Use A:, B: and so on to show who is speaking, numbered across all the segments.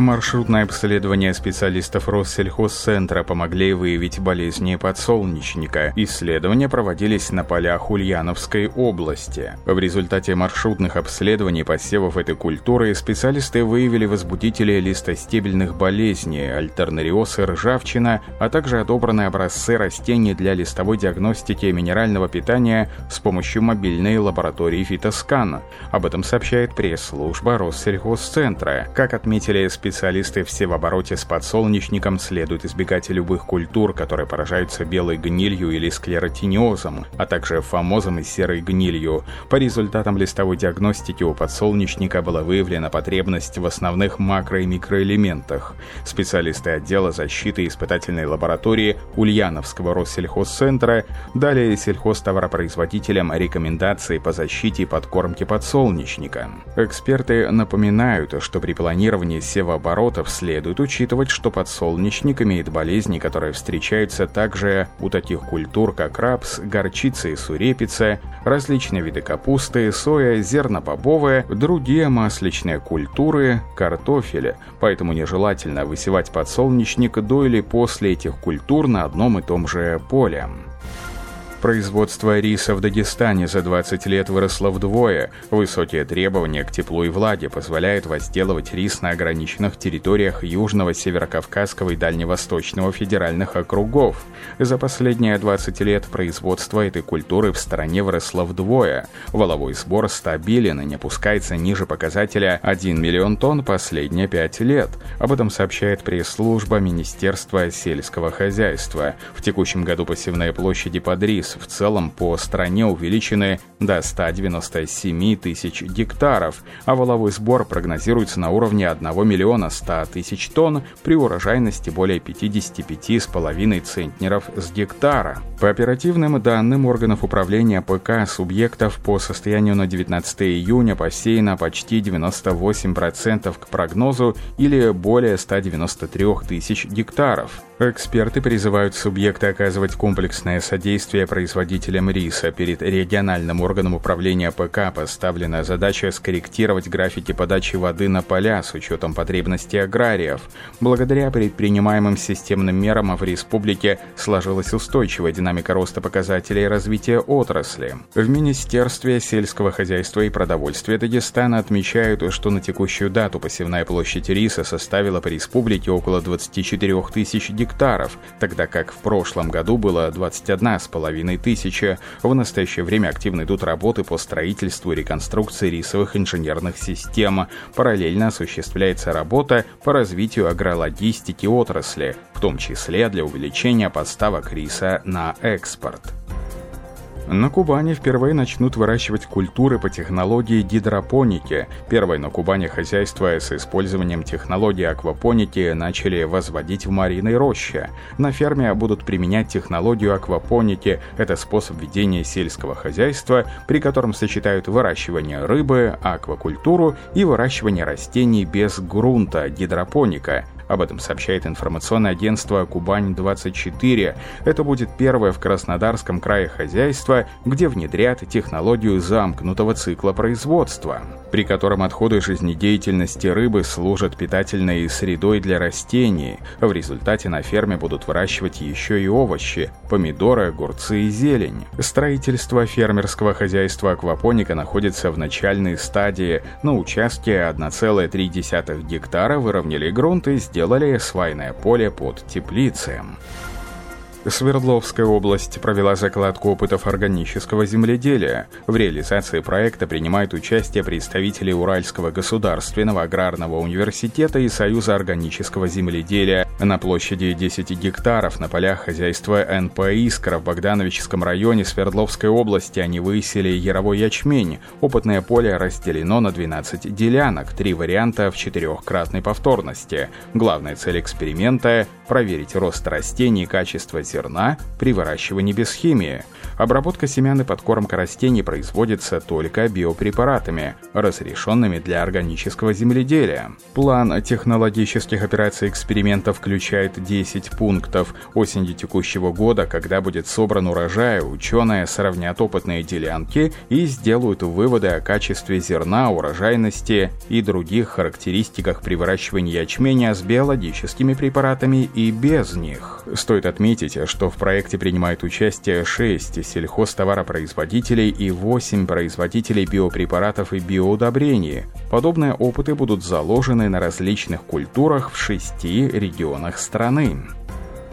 A: Маршрутное обследование специалистов Россельхозцентра помогли выявить болезни подсолнечника. Исследования проводились на полях Ульяновской области. В результате маршрутных обследований посевов этой культуры специалисты выявили возбудители листостебельных болезней, альтернариоз и ржавчина, а также отобраны образцы растений для листовой диагностики минерального питания с помощью мобильной лаборатории фитоскана. Об этом сообщает пресс-служба Россельхозцентра. Как отметили специалисты, специалисты все в обороте с подсолнечником следует избегать любых культур, которые поражаются белой гнилью или склеротиниозом, а также фомозом и серой гнилью. По результатам листовой диагностики у подсолнечника была выявлена потребность в основных макро- и микроэлементах. Специалисты отдела защиты испытательной лаборатории Ульяновского Россельхозцентра дали сельхозтоваропроизводителям рекомендации по защите и подкормке подсолнечника. Эксперты напоминают, что при планировании сева оборотов следует учитывать, что подсолнечник имеет болезни, которые встречаются также у таких культур, как рапс, горчица и сурепица, различные виды капусты, соя, зернобобовые, другие масличные культуры, картофеля. Поэтому нежелательно высевать подсолнечник до или после этих культур на одном и том же поле. Производство риса в Дагестане за 20 лет выросло вдвое. Высокие требования к теплу и влаге позволяют возделывать рис на ограниченных территориях Южного, Северокавказского и Дальневосточного федеральных округов. За последние 20 лет производство этой культуры в стране выросло вдвое. Воловой сбор стабилен и не опускается ниже показателя 1 миллион тонн последние 5 лет. Об этом сообщает пресс-служба Министерства сельского хозяйства. В текущем году посевные площади под рис в целом по стране увеличены до 197 тысяч гектаров, а воловой сбор прогнозируется на уровне 1 миллиона 100 тысяч тонн при урожайности более 55,5 центнеров с гектара. По оперативным данным органов управления ПК субъектов по состоянию на 19 июня посеяно почти 98% к прогнозу или более 193 тысяч гектаров. Эксперты призывают субъекты оказывать комплексное содействие производителям риса. Перед региональным органом управления ПК поставлена задача скорректировать графики подачи воды на поля с учетом потребностей аграриев. Благодаря предпринимаемым системным мерам в республике сложилась устойчивая динамика роста показателей развития отрасли. В Министерстве сельского хозяйства и продовольствия Дагестана отмечают, что на текущую дату посевная площадь риса составила по республике около 24 тысяч гектаров гектаров, тогда как в прошлом году было 21,5 тысячи. В настоящее время активно идут работы по строительству и реконструкции рисовых инженерных систем. Параллельно осуществляется работа по развитию агрологистики отрасли, в том числе для увеличения поставок риса на экспорт. На Кубани впервые начнут выращивать культуры по технологии гидропоники. Первое на Кубани хозяйство с использованием технологии аквапоники начали возводить в Мариной роще. На ферме будут применять технологию аквапоники. Это способ ведения сельского хозяйства, при котором сочетают выращивание рыбы, аквакультуру и выращивание растений без грунта, гидропоника. Об этом сообщает информационное агентство «Кубань-24». Это будет первое в Краснодарском крае хозяйство, где внедрят технологию замкнутого цикла производства, при котором отходы жизнедеятельности рыбы служат питательной средой для растений. В результате на ферме будут выращивать еще и овощи, помидоры, огурцы и зелень. Строительство фермерского хозяйства аквапоника находится в начальной стадии. На участке 1,3 гектара выровняли грунт и сделали сделали свайное поле под теплицы. Свердловская область провела закладку опытов органического земледелия. В реализации проекта принимают участие представители Уральского государственного аграрного университета и Союза органического земледелия. На площади 10 гектаров на полях хозяйства НП «Искра» в Богдановичском районе Свердловской области они высели яровой ячмень. Опытное поле разделено на 12 делянок, три варианта в четырехкратной повторности. Главная цель эксперимента – проверить рост растений и качество зерна при выращивании без химии. Обработка семян и подкормка растений производится только биопрепаратами, разрешенными для органического земледелия. План технологических операций эксперимента включает 10 пунктов. Осенью текущего года, когда будет собран урожай, ученые сравнят опытные делянки и сделают выводы о качестве зерна, урожайности и других характеристиках при выращивании ячменя с биологическими препаратами и без них. Стоит отметить, что в проекте принимает участие 6 сельхозтоваропроизводителей и 8 производителей биопрепаратов и биоудобрений. Подобные опыты будут заложены на различных культурах в шести регионах страны.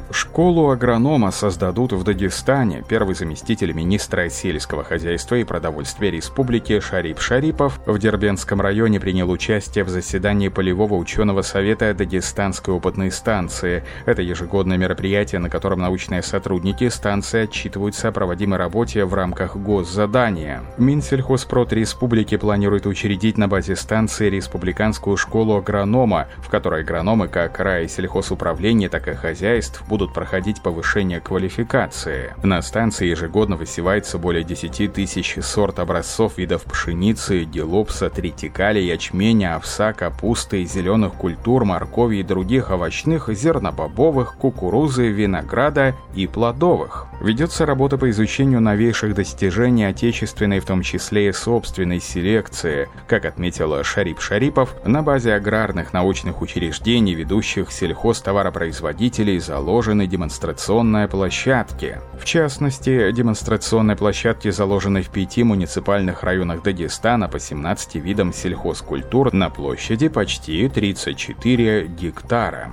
A: Школу агронома создадут в Дагестане. Первый заместитель министра сельского хозяйства и продовольствия республики Шарип Шарипов в Дербенском районе принял участие в заседании Полевого ученого совета Дагестанской опытной станции. Это ежегодное мероприятие, на котором научные сотрудники станции отчитываются о проводимой работе в рамках госзадания. Минсельхозпрод республики планирует учредить на базе станции республиканскую школу агронома, в которой агрономы как рай сельхозуправления, так и хозяйств будут будут проходить повышение квалификации. На станции ежегодно высевается более 10 тысяч сорт образцов видов пшеницы, гелопса, тритикали, ячменя, овса, капусты, зеленых культур, моркови и других овощных, зернобобовых, кукурузы, винограда и плодовых. Ведется работа по изучению новейших достижений отечественной, в том числе и собственной селекции. Как отметила Шарип Шарипов, на базе аграрных научных учреждений, ведущих сельхозтоваропроизводителей, заложены демонстрационные площадки. В частности, демонстрационные площадки заложены в пяти муниципальных районах Дагестана по 17 видам сельхозкультур на площади почти 34 гектара.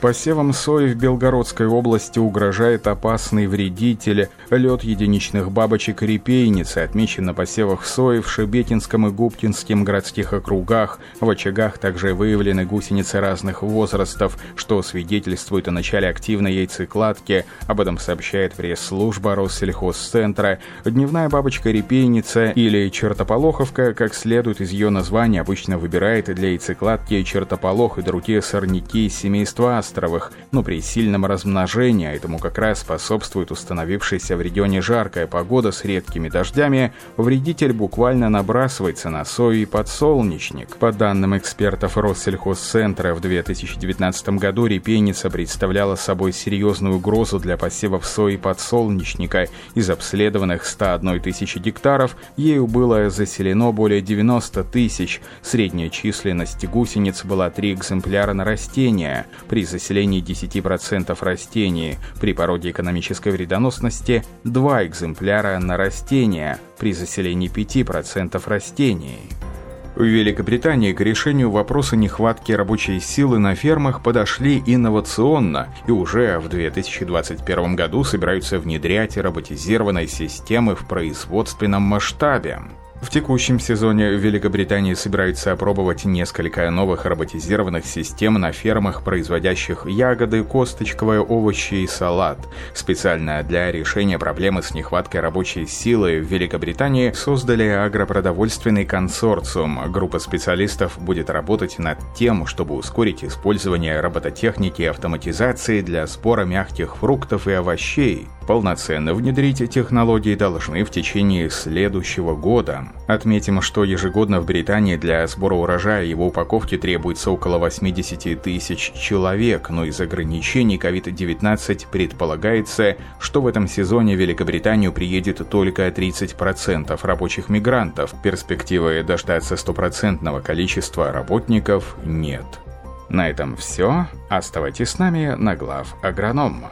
A: Посевам сои в Белгородской области угрожает опасный вредитель. Лед единичных бабочек репейницы отмечен на посевах сои в Шебетинском и Губкинском городских округах. В очагах также выявлены гусеницы разных возрастов, что свидетельствует о начале активной яйцекладки. Об этом сообщает пресс-служба Россельхозцентра. Дневная бабочка-репейница или чертополоховка, как следует из ее названия, обычно выбирает для яйцекладки чертополох и другие сорняки семейства островах, но при сильном размножении, а этому как раз способствует установившаяся в регионе жаркая погода с редкими дождями, вредитель буквально набрасывается на сою и подсолнечник. По данным экспертов Россельхозцентра, в 2019 году репейница представляла собой серьезную угрозу для посевов сои и подсолнечника. Из обследованных 101 тысячи гектаров ею было заселено более 90 тысяч. Средняя численность гусениц была 3 экземпляра на растение. При заселении 10% растений, при породе экономической вредоносности 2 экземпляра на растения, при заселении 5% растений. В Великобритании к решению вопроса нехватки рабочей силы на фермах подошли инновационно и уже в 2021 году собираются внедрять роботизированные системы в производственном масштабе. В текущем сезоне Великобритании собираются опробовать несколько новых роботизированных систем на фермах, производящих ягоды, косточковые овощи и салат. Специально для решения проблемы с нехваткой рабочей силы в Великобритании создали агропродовольственный консорциум. Группа специалистов будет работать над тем, чтобы ускорить использование робототехники и автоматизации для сбора мягких фруктов и овощей. Полноценно внедрить технологии должны в течение следующего года. Отметим, что ежегодно в Британии для сбора урожая и его упаковки требуется около 80 тысяч человек, но из ограничений COVID-19 предполагается, что в этом сезоне в Великобританию приедет только 30% рабочих мигрантов. Перспективы дождаться стопроцентного количества работников нет. На этом все. Оставайтесь с нами на глав агронома.